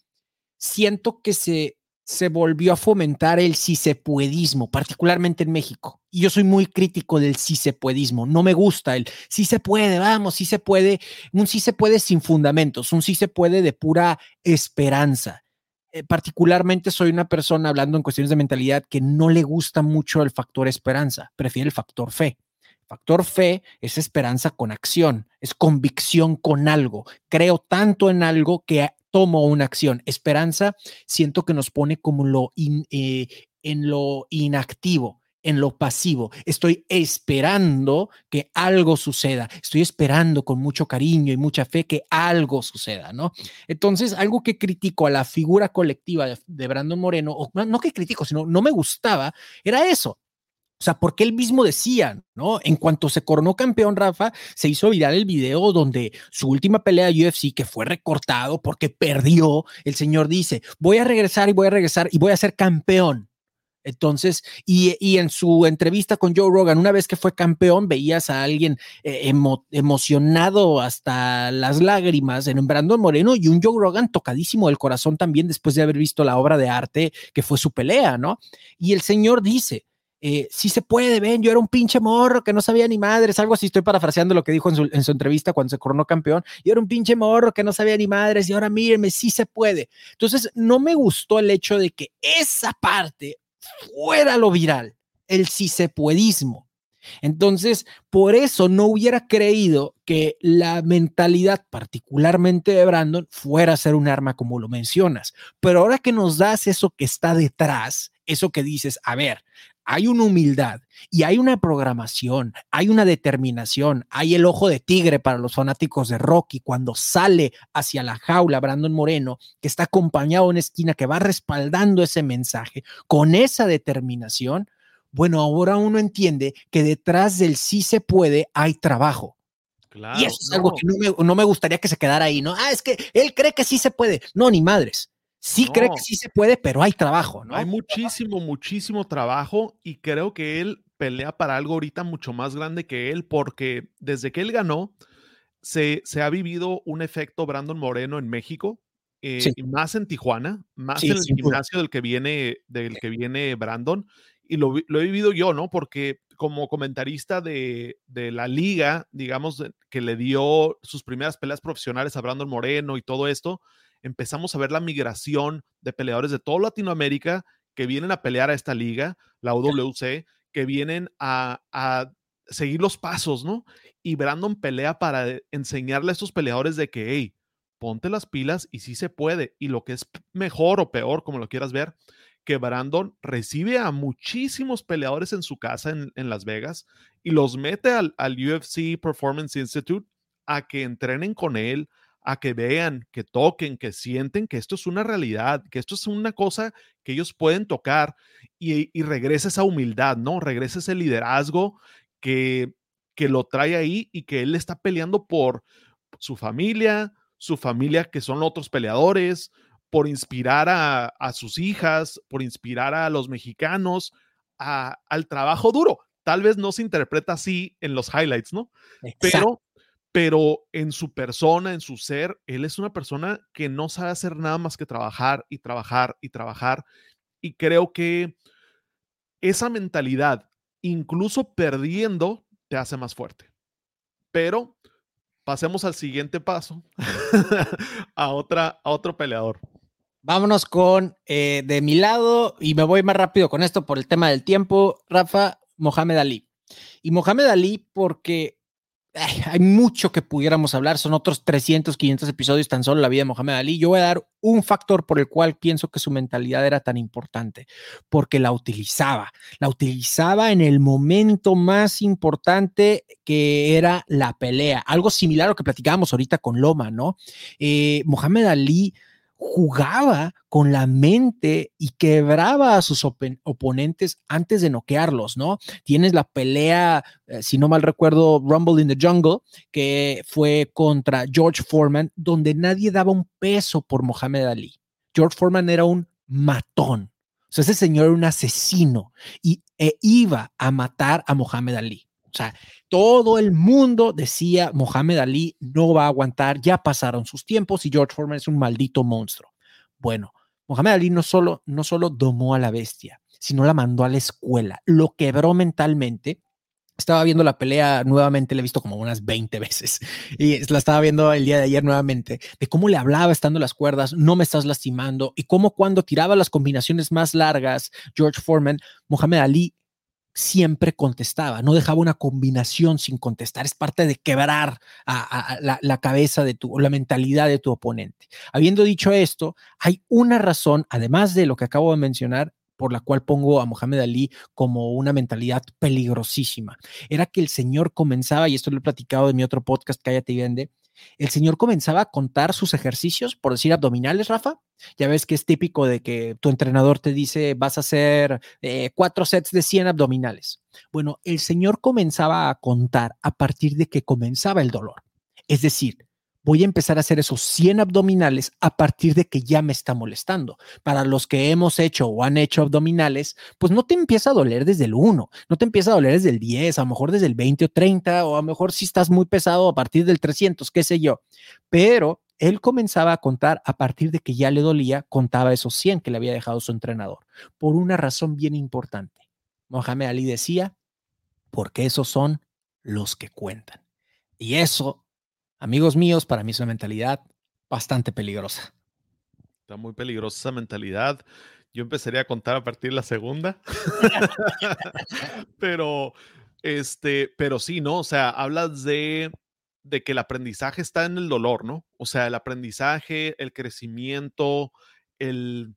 siento que se, se volvió a fomentar el si se puedismo, particularmente en México. Y yo soy muy crítico del si se puedismo. No me gusta el si se puede, vamos, si se puede, un si se puede sin fundamentos, un si se puede de pura esperanza. Eh, particularmente soy una persona hablando en cuestiones de mentalidad que no le gusta mucho el factor esperanza, prefiere el factor fe. Factor fe es esperanza con acción, es convicción con algo. Creo tanto en algo que tomo una acción. Esperanza siento que nos pone como lo eh, en lo inactivo en lo pasivo. Estoy esperando que algo suceda. Estoy esperando con mucho cariño y mucha fe que algo suceda, ¿no? Entonces, algo que critico a la figura colectiva de, Brandon Moreno, o no que critico, sino no me gustaba, era eso. O sea, porque él mismo decía, ¿no? En cuanto se coronó campeón, Rafa, se hizo viral el video donde su última pelea de UFC, que fue recortado porque perdió, el señor dice, voy a regresar y voy a regresar y voy a ser campeón. Entonces, y, en su entrevista con Joe Rogan, una vez que fue campeón, veías a alguien eh, emocionado hasta las lágrimas en Brandon Moreno y un Joe Rogan tocadísimo del corazón también después de haber visto la obra de arte que fue su pelea, ¿no? Y el señor dice, eh, sí se puede, ven, yo era un pinche morro que no sabía ni madres, algo así, estoy parafraseando lo que dijo en su, en su, entrevista cuando se coronó campeón, yo era un pinche morro que no sabía ni madres y ahora mírenme, sí se puede. Entonces, no me gustó el hecho de que esa parte fuera lo viral, el sí se puedismo. Entonces, por eso no hubiera creído que la mentalidad, particularmente de Brandon, fuera a ser un arma como lo mencionas. Pero ahora que nos das eso que está detrás, eso que dices, a ver, hay una humildad y hay una programación, hay una determinación, hay el ojo de tigre para los fanáticos de Rocky cuando sale hacia la jaula Brandon Moreno, que está acompañado en una esquina que va respaldando ese mensaje con esa determinación. Bueno, ahora uno entiende que detrás del sí se puede hay trabajo. y eso es algo que no me, no me gustaría que se quedara ahí, ¿no? Ah, es que él cree que sí se puede. No, ni madres sí cree que sí se puede, pero hay trabajo, ¿no? Hay muchísimo, muchísimo trabajo y creo que él pelea para algo ahorita mucho más grande que él, porque desde que él ganó, se, se ha vivido un efecto Brandon Moreno en México, eh, más en Tijuana, más en el gimnasio del que viene, del que viene Brandon, y lo, lo, he vivido yo, ¿no? Porque como comentarista de, de, la liga, digamos, que le dio sus primeras peleas profesionales a Brandon Moreno y todo esto, empezamos a ver la migración de peleadores de toda Latinoamérica que vienen a pelear a esta liga, la UWC, que vienen a, seguir los pasos, ¿no? Y Brandon pelea para enseñarle a estos peleadores de que, hey, ponte las pilas y sí se puede. Y lo que es mejor o peor, como lo quieras ver, que Brandon recibe a muchísimos peleadores en su casa en, Las Vegas y los mete al, al, UFC Performance Institute a que entrenen con él, a que vean, que toquen, que sienten que esto es una realidad, que esto es una cosa que ellos pueden tocar y, y regresa esa humildad, ¿no? Regresa ese liderazgo que, que lo trae ahí y que él está peleando por su familia, su familia que son otros peleadores, por inspirar a, sus hijas, por inspirar a los mexicanos al trabajo duro. Tal vez no se interpreta así en los highlights, ¿no? Pero pero en su persona, en su ser, él es una persona que no sabe hacer nada más que trabajar y trabajar y trabajar. Y creo que esa mentalidad, incluso perdiendo, te hace más fuerte. Pero pasemos al siguiente paso, a, a otro peleador. Vámonos con eh, de mi lado, y me voy más rápido con esto por el tema del tiempo, Rafa, Mohamed Ali. Y Mohamed Ali porque hay mucho que pudiéramos hablar, son otros 300, 500 episodios tan solo la vida de Mohamed Ali. Yo voy a dar un factor por el cual pienso que su mentalidad era tan importante, porque la utilizaba, la utilizaba en el momento más importante que era la pelea, algo similar a lo que platicábamos ahorita con Loma, ¿no? Eh, Mohamed Ali jugaba con la mente y quebraba a sus oponentes antes de noquearlos, ¿no? Tienes la pelea, eh, si no mal recuerdo, Rumble in the Jungle, que fue contra George Foreman, donde nadie daba un peso por Mohamed Ali. George Foreman era un matón. O sea, ese señor era un asesino y e iba a matar a Mohamed Ali. O sea, todo el mundo decía, Mohamed Ali no va a aguantar, ya pasaron sus tiempos y George Foreman es un maldito monstruo. Bueno, Mohamed Ali no solo, no solo domó a la bestia, sino la mandó a la escuela, lo quebró mentalmente. Estaba viendo la pelea nuevamente, la he visto como unas 20 veces y la estaba viendo el día de ayer nuevamente, de cómo le hablaba estando las cuerdas, no me estás lastimando, y cómo cuando tiraba las combinaciones más largas, George Foreman, Mohamed Ali siempre contestaba, no dejaba una combinación sin contestar, es parte de quebrar la, cabeza de tu, la mentalidad de tu oponente. Habiendo dicho esto, hay una razón, además de lo que acabo de mencionar, por la cual pongo a Mohamed Ali como una mentalidad peligrosísima. Era que el señor comenzaba, y esto lo he platicado en mi otro podcast, Cállate y Vende, el señor comenzaba a contar sus ejercicios, por decir abdominales, Rafa, Ya ves que es típico de que tu entrenador te dice vas a hacer eh, cuatro sets de 100 abdominales. Bueno, el señor comenzaba a contar a partir de que comenzaba el dolor. Es decir, voy a empezar a hacer esos 100 abdominales a partir de que ya me está molestando. Para los que hemos hecho o han hecho abdominales, pues no te empieza a doler desde el 1, no te empieza a doler desde el 10, a lo mejor desde el 20 o 30, o a lo mejor si estás muy pesado a partir del 300, qué sé yo. Pero él comenzaba a contar a partir de que ya le dolía, contaba esos 100 que le había dejado su entrenador, por una razón bien importante. Mohamed Ali decía, porque esos son los que cuentan. Y eso amigos míos, para mí es una mentalidad bastante peligrosa. Está muy peligrosa esa mentalidad. Yo empezaría a contar a partir de la segunda. pero, este, pero sí, ¿no? O sea, hablas de, de que el aprendizaje está en el dolor, ¿no? O sea, el aprendizaje, el crecimiento, el,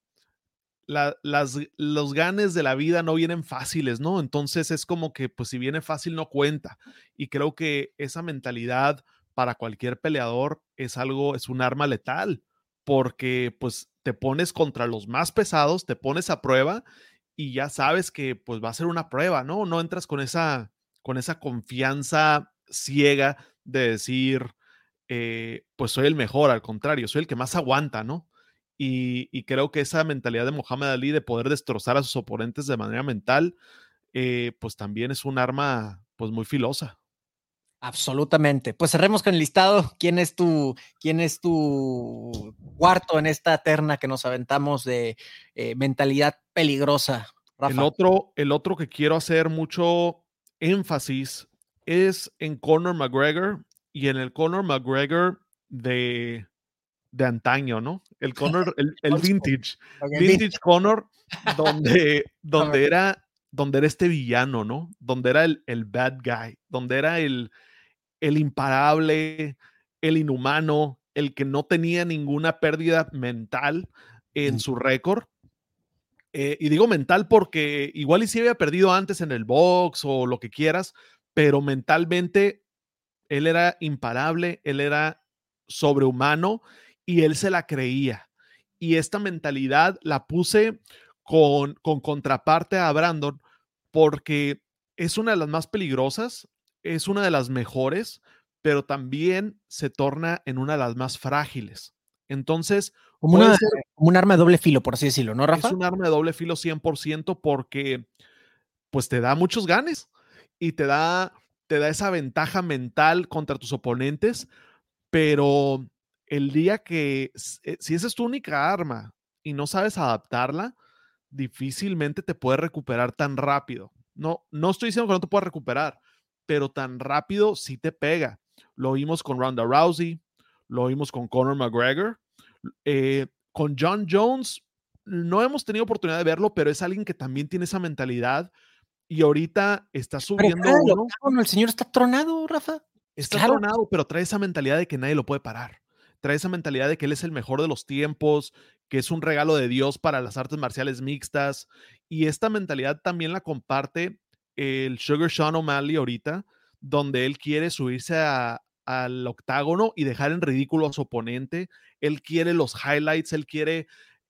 las, los ganes de la vida no vienen fáciles, ¿no? Entonces es como que, pues si viene fácil, no cuenta. Y creo que esa mentalidad para cualquier peleador es algo, es un arma letal, porque pues te pones contra los más pesados, te pones a prueba y ya sabes que pues va a ser una prueba, ¿no? No entras con esa, con esa confianza ciega de decir, eh, pues soy el mejor, al contrario, soy el que más aguanta, ¿no? Y, y, creo que esa mentalidad de Mohamed Ali de poder destrozar a sus oponentes de manera mental, eh, pues también es un arma pues muy filosa. Absolutamente. Pues cerremos con el listado. ¿Quién es tu, quién es tu cuarto en esta terna que nos aventamos de eh, mentalidad peligrosa? El otro, el otro que quiero hacer mucho énfasis es en Conor McGregor y en el Conor McGregor de, de antaño, ¿no? El Conor, el, vintage, vintage Conor, donde, donde era, donde era este villano, ¿no? Donde era el, el bad guy, donde era el, el imparable, el inhumano, el que no tenía ninguna pérdida mental en su récord. Eh, y digo mental porque igual y si había perdido antes en el box o lo que quieras, pero mentalmente él era imparable, él era sobrehumano y él se la creía. Y esta mentalidad la puse con, con contraparte a Brandon porque es una de las más peligrosas es una de las mejores, pero también se torna en una de las más frágiles. Entonces, como, un arma de doble filo, por así decirlo, ¿no, Rafa? Es un arma de doble filo 100% porque pues te da muchos ganes y te da, te da esa ventaja mental contra tus oponentes, pero el día que, eh, si esa es tu única arma y no sabes adaptarla, difícilmente te puedes recuperar tan rápido. No, no estoy diciendo que no te puedas recuperar, pero tan rápido sí te pega. Lo vimos con Ronda Rousey, lo vimos con Conor McGregor, eh, con John Jones. No hemos tenido oportunidad de verlo, pero es alguien que también tiene esa mentalidad y ahorita está subiendo. el señor está tronado, Rafa. Está tronado, pero trae esa mentalidad de que nadie lo puede parar. Trae esa mentalidad de que él es el mejor de los tiempos, que es un regalo de Dios para las artes marciales mixtas. Y esta mentalidad también la comparte el Sugar Sean O'Malley ahorita, donde él quiere subirse al octágono y dejar en ridículo a su oponente. Él quiere los highlights, él quiere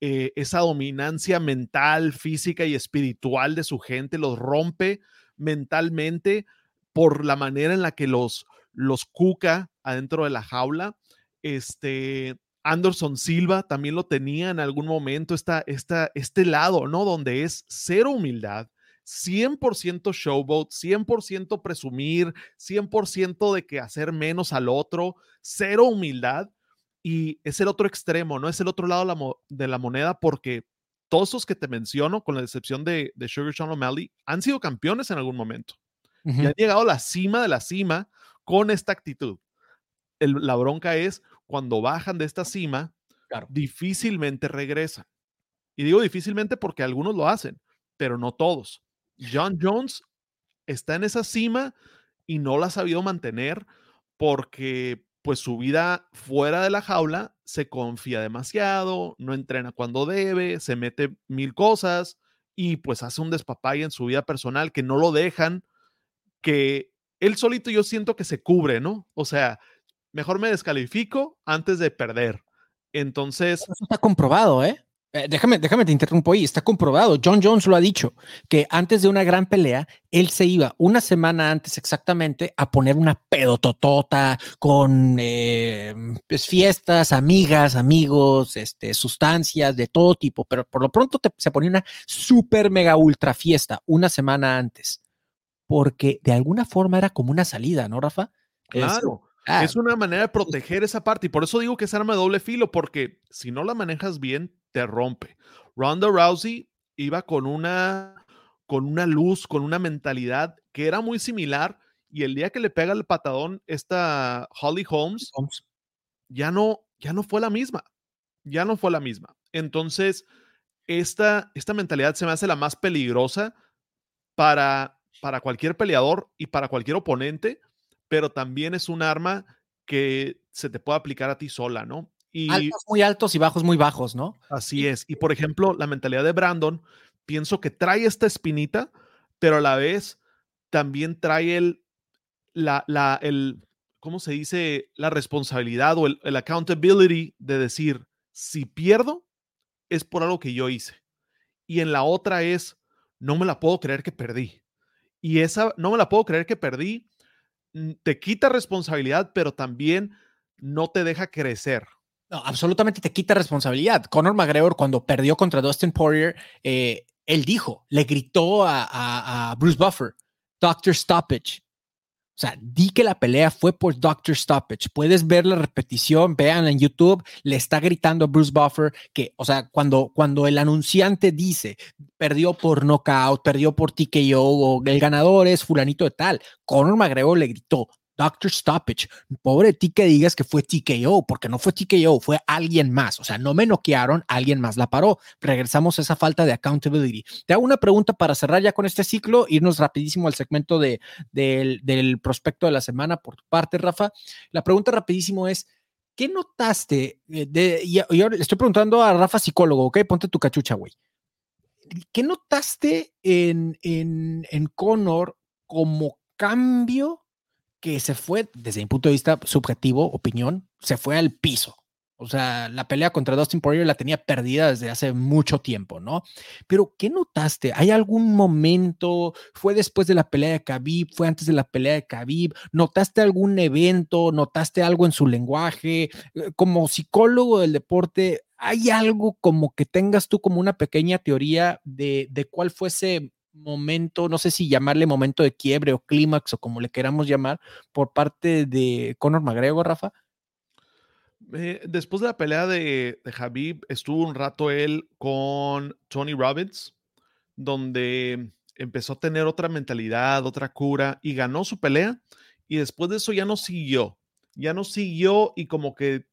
eh, esa dominancia mental, física y espiritual de su gente, los rompe mentalmente por la manera en la que los, los cuca adentro de la jaula. Este, Anderson Silva también lo tenía en algún momento, esta, este lado, ¿no? Donde es cero humildad, 100% showboat, 100% presumir, 100% de que hacer menos al otro, cero humildad. Y es el otro extremo, ¿no? Es el otro lado de la moneda porque todos esos que te menciono, con la excepción de, de Sugar Sean O'Malley, han sido campeones en algún momento. Y han llegado a la cima de la cima con esta actitud. la bronca es cuando bajan de esta cima, difícilmente regresan. Y digo difícilmente porque algunos lo hacen, pero no todos. John Jones está en esa cima y no la ha sabido mantener porque pues su vida fuera de la jaula se confía demasiado, no entrena cuando debe, se mete mil cosas y pues hace un despapay en su vida personal que no lo dejan, que él solito yo siento que se cubre, ¿no? O sea, mejor me descalifico antes de perder. Entonces. Eso está comprobado, ¿eh? Eh, déjame, déjame te interrumpo ahí, está comprobado. John Jones lo ha dicho, que antes de una gran pelea, él se iba una semana antes exactamente a poner una pedototota con eh, pues, fiestas, amigas, amigos, este, sustancias de todo tipo, pero por lo pronto se ponía una super mega ultra fiesta una semana antes, porque de alguna forma era como una salida, ¿no, Rafa? Claro. Ah, es una manera de proteger esa parte y por eso digo que es arma de doble filo, porque si no la manejas bien, te rompe. Ronda Rousey iba con una, con una luz, con una mentalidad que era muy similar y el día que le pega el patadón esta Holly Holmes, ya no, ya no fue la misma, ya no fue la misma. Entonces, esta, esta mentalidad se me hace la más peligrosa para, para cualquier peleador y para cualquier oponente, pero también es un arma que se te puede aplicar a ti sola, ¿no? Altos muy altos y bajos muy bajos, ¿no? Así es. Y por ejemplo, la mentalidad de Brandon, pienso que trae esta espinita, pero a la vez también trae el, la, la, el, ¿cómo se dice? La responsabilidad o el, el accountability de decir, si pierdo, es por algo que yo hice. Y en la otra es, no me la puedo creer que perdí. Y esa, no me la puedo creer que perdí, mm, te quita responsabilidad, pero también no te deja crecer. Absolutamente te quita responsabilidad. Conor McGregor, cuando perdió contra Dustin Poirier, eh, él dijo, le gritó a, Bruce Buffer, Doctor Stoppage. O sea, di que la pelea fue por Doctor Stoppage. Puedes ver la repetición, vean en YouTube, le está gritando a Bruce Buffer que, o sea, cuando, cuando el anunciante dice perdió por knockout, perdió por TKO o el ganador es fulanito de tal, Conor McGregor le gritó Doctor Stoppage. Pobre ti que digas que fue TKO, porque no fue TKO, fue alguien más. O sea, no me noquearon, alguien más la paró. Regresamos a esa falta de accountability. Te hago una pregunta para cerrar ya con este ciclo, irnos rapidísimo al segmento de, del, prospecto de la semana por tu parte, Rafa. La pregunta rapidísimo es, ¿qué notaste? Eh, yo le estoy preguntando a Rafa, psicólogo, ¿ok? Ponte tu cachucha, güey. ¿Qué notaste en, en, en Connor como cambio que se fue, desde mi punto de vista subjetivo, opinión, se fue al piso. O sea, la pelea contra Dustin Poirier la tenía perdida desde hace mucho tiempo, ¿no? Pero, ¿qué notaste? ¿Hay algún momento? ¿Fue después de la pelea de Khabib? ¿Fue antes de la pelea de Khabib? ¿Notaste algún evento? ¿Notaste algo en su lenguaje? Eh, como psicólogo del deporte, ¿hay algo como que tengas tú como una pequeña teoría de, de cuál fuese momento, no sé si llamarle momento de quiebre o clímax o como le queramos llamar, por parte de Conor McGregor, Rafa? Eh, después de la pelea de, de Habib, estuvo un rato él con Tony Robbins, donde empezó a tener otra mentalidad, otra cura y ganó su pelea. Y después de eso ya no siguió, ya no siguió y como que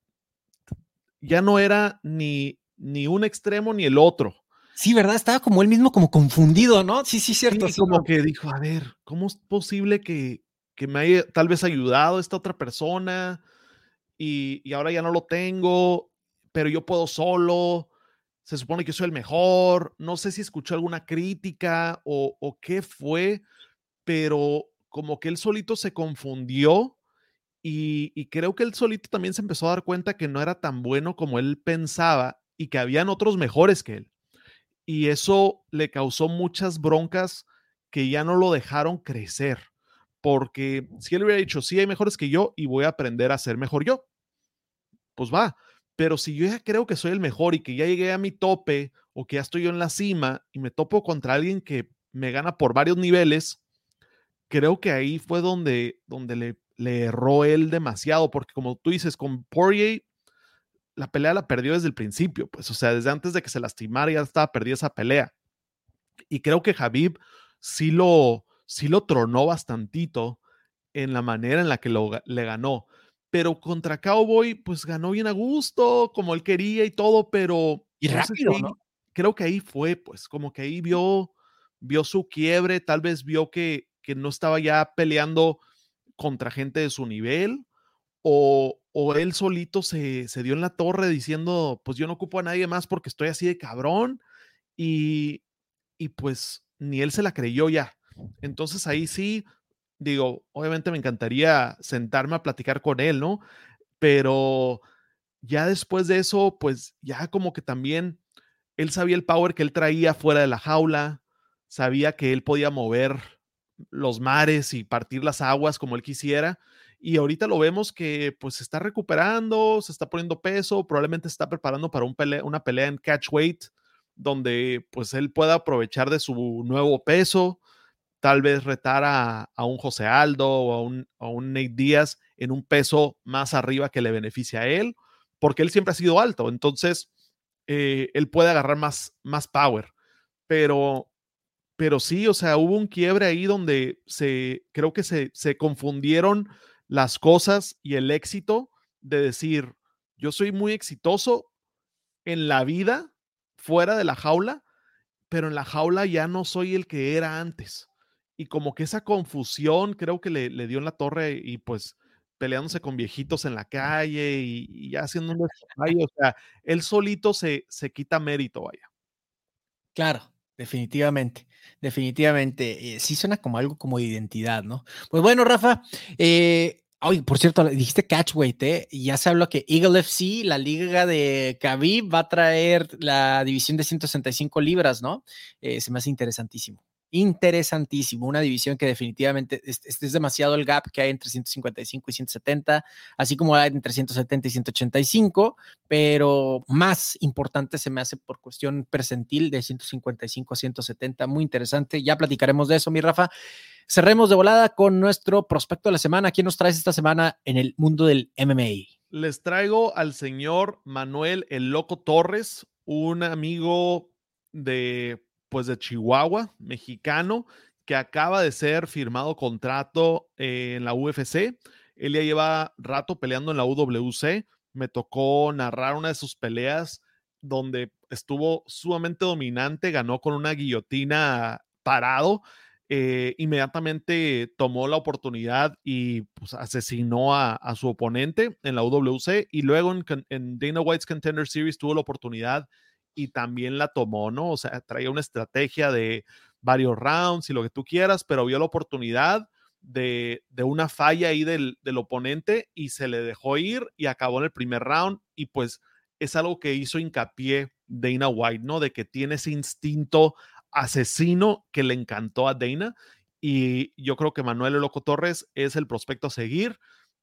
ya no era ni, ni un extremo ni el otro. Sí, ¿verdad? Estaba como él mismo como confundido, ¿no? Sí, sí, cierto. Sí, como que dijo, a ver, ¿cómo es posible que, que me haya tal vez ayudado esta otra persona y, y, ahora ya no lo tengo, pero yo puedo solo? Se supone que soy el mejor. No sé si escuchó alguna crítica o, o qué fue, pero como que él solito se confundió y, y creo que él solito también se empezó a dar cuenta que no era tan bueno como él pensaba y que habían otros mejores que él y eso le causó muchas broncas que ya no lo dejaron crecer, porque si él hubiera dicho, sí, hay mejores que yo y voy a aprender a ser mejor yo, pues va, pero si yo ya creo que soy el mejor y que ya llegué a mi tope o que ya estoy yo en la cima y me topo contra alguien que me gana por varios niveles, creo que ahí fue donde, donde le, le erró él demasiado, porque como tú dices, con Poirier la pelea la perdió desde el principio, pues, o sea, desde antes de que se lastimara ya estaba perdida esa pelea. Y creo que Javib sí lo, sí lo tronó bastantito en la manera en la que lo, le ganó. Pero contra Cowboy, pues ganó bien a gusto, como él quería y todo, pero... Y rápido, ¿no? Creo que ahí fue, pues, como que ahí vio, vio su quiebre, tal vez vio que, que no estaba ya peleando contra gente de su nivel, o, o él solito se, dio en la torre diciendo, pues yo no ocupo a nadie más porque estoy así de cabrón y, y pues ni él se la creyó ya. Entonces ahí sí, digo, obviamente me encantaría sentarme a platicar con él, ¿no? Pero ya después de eso, pues ya como que también él sabía el power que él traía fuera de la jaula, sabía que él podía mover los mares y partir las aguas como él quisiera. Y ahorita lo vemos que pues se está recuperando, se está poniendo peso, probablemente está preparando para un una pelea en catch weight, donde pues él pueda aprovechar de su nuevo peso, tal vez retar a, un José Aldo o a un, a un Nate Díaz en un peso más arriba que le beneficie a él, porque él siempre ha sido alto, entonces eh, él puede agarrar más, más power. Pero pero sí, o sea, hubo un quiebre ahí donde se, creo que se, se confundieron las cosas y el éxito de decir, yo soy muy exitoso en la vida, fuera de la jaula, pero en la jaula ya no soy el que era antes. Y como que esa confusión creo que le, dio en la torre y pues peleándose con viejitos en la calle y, ya haciendo un o sea, él solito se, se quita mérito, vaya. Claro, Definitivamente, definitivamente. Eh, sí suena como algo como de identidad, ¿no? Pues bueno, Rafa, eh, por cierto, dijiste Catchweight, ¿eh? Y ya se habló que Eagle FC, la liga de Khabib, va a traer la división de 165 libras, ¿no? Eh, se me hace interesantísimo interesantísimo, una división que definitivamente es, demasiado el gap que hay entre 155 y 170, así como hay entre 170 y 185, pero más importante se me hace por cuestión percentil de 155 a 170, muy interesante, ya platicaremos de eso, mi Rafa. Cerremos de volada con nuestro prospecto de la semana. ¿Quién nos traes esta semana en el mundo del MMA? Les traigo al señor Manuel El Loco Torres, un amigo de pues de Chihuahua, mexicano, que acaba de ser firmado contrato en la UFC. Él ya lleva rato peleando en la UWC. Me tocó narrar una de sus peleas donde estuvo sumamente dominante, ganó con una guillotina parado. Eh, inmediatamente tomó la oportunidad y pues, asesinó a, su oponente en la UWC y luego en, en Dana White's Contender Series tuvo la oportunidad y también la tomó, ¿no? O sea, traía una estrategia de varios rounds y lo que tú quieras, pero vio la oportunidad de, una falla ahí del, oponente y se le dejó ir y acabó en el primer round y pues es algo que hizo hincapié Dana White, ¿no? De que tiene ese instinto asesino que le encantó a Dana y yo creo que Manuel Loco Torres es el prospecto a seguir.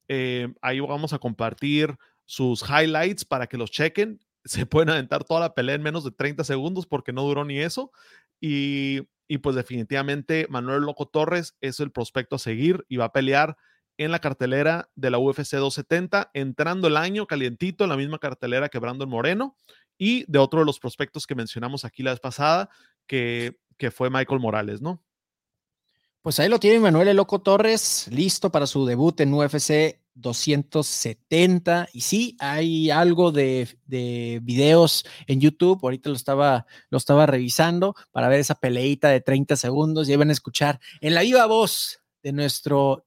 Eh, ahí vamos a compartir sus highlights para que los chequen se pueden aventar toda la pelea en menos de 30 segundos porque no duró ni eso. Y, pues definitivamente Manuel Loco Torres es el prospecto a seguir y va a pelear en la cartelera de la UFC 270, entrando el año calientito en la misma cartelera que Brandon Moreno y de otro de los prospectos que mencionamos aquí la vez pasada, que, que fue Michael Morales, ¿no? Pues ahí lo tiene Manuel El Loco Torres, listo para su debut en UFC 270. Y sí, hay algo de, videos en YouTube. Ahorita lo estaba, lo estaba revisando para ver esa peleita de 30 segundos. Y van a escuchar en la viva voz de nuestro,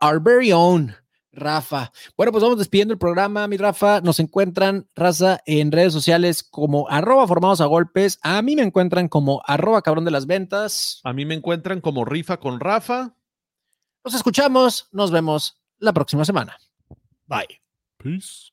our very own Rafa. Bueno, pues vamos despidiendo el programa, mi Rafa. Nos encuentran, raza, en redes sociales como arroba formados a golpes. A mí me encuentran como arroba cabrón de las ventas. A mí me encuentran como rifa con Rafa. Nos escuchamos, nos vemos la próxima semana. Bye. Peace.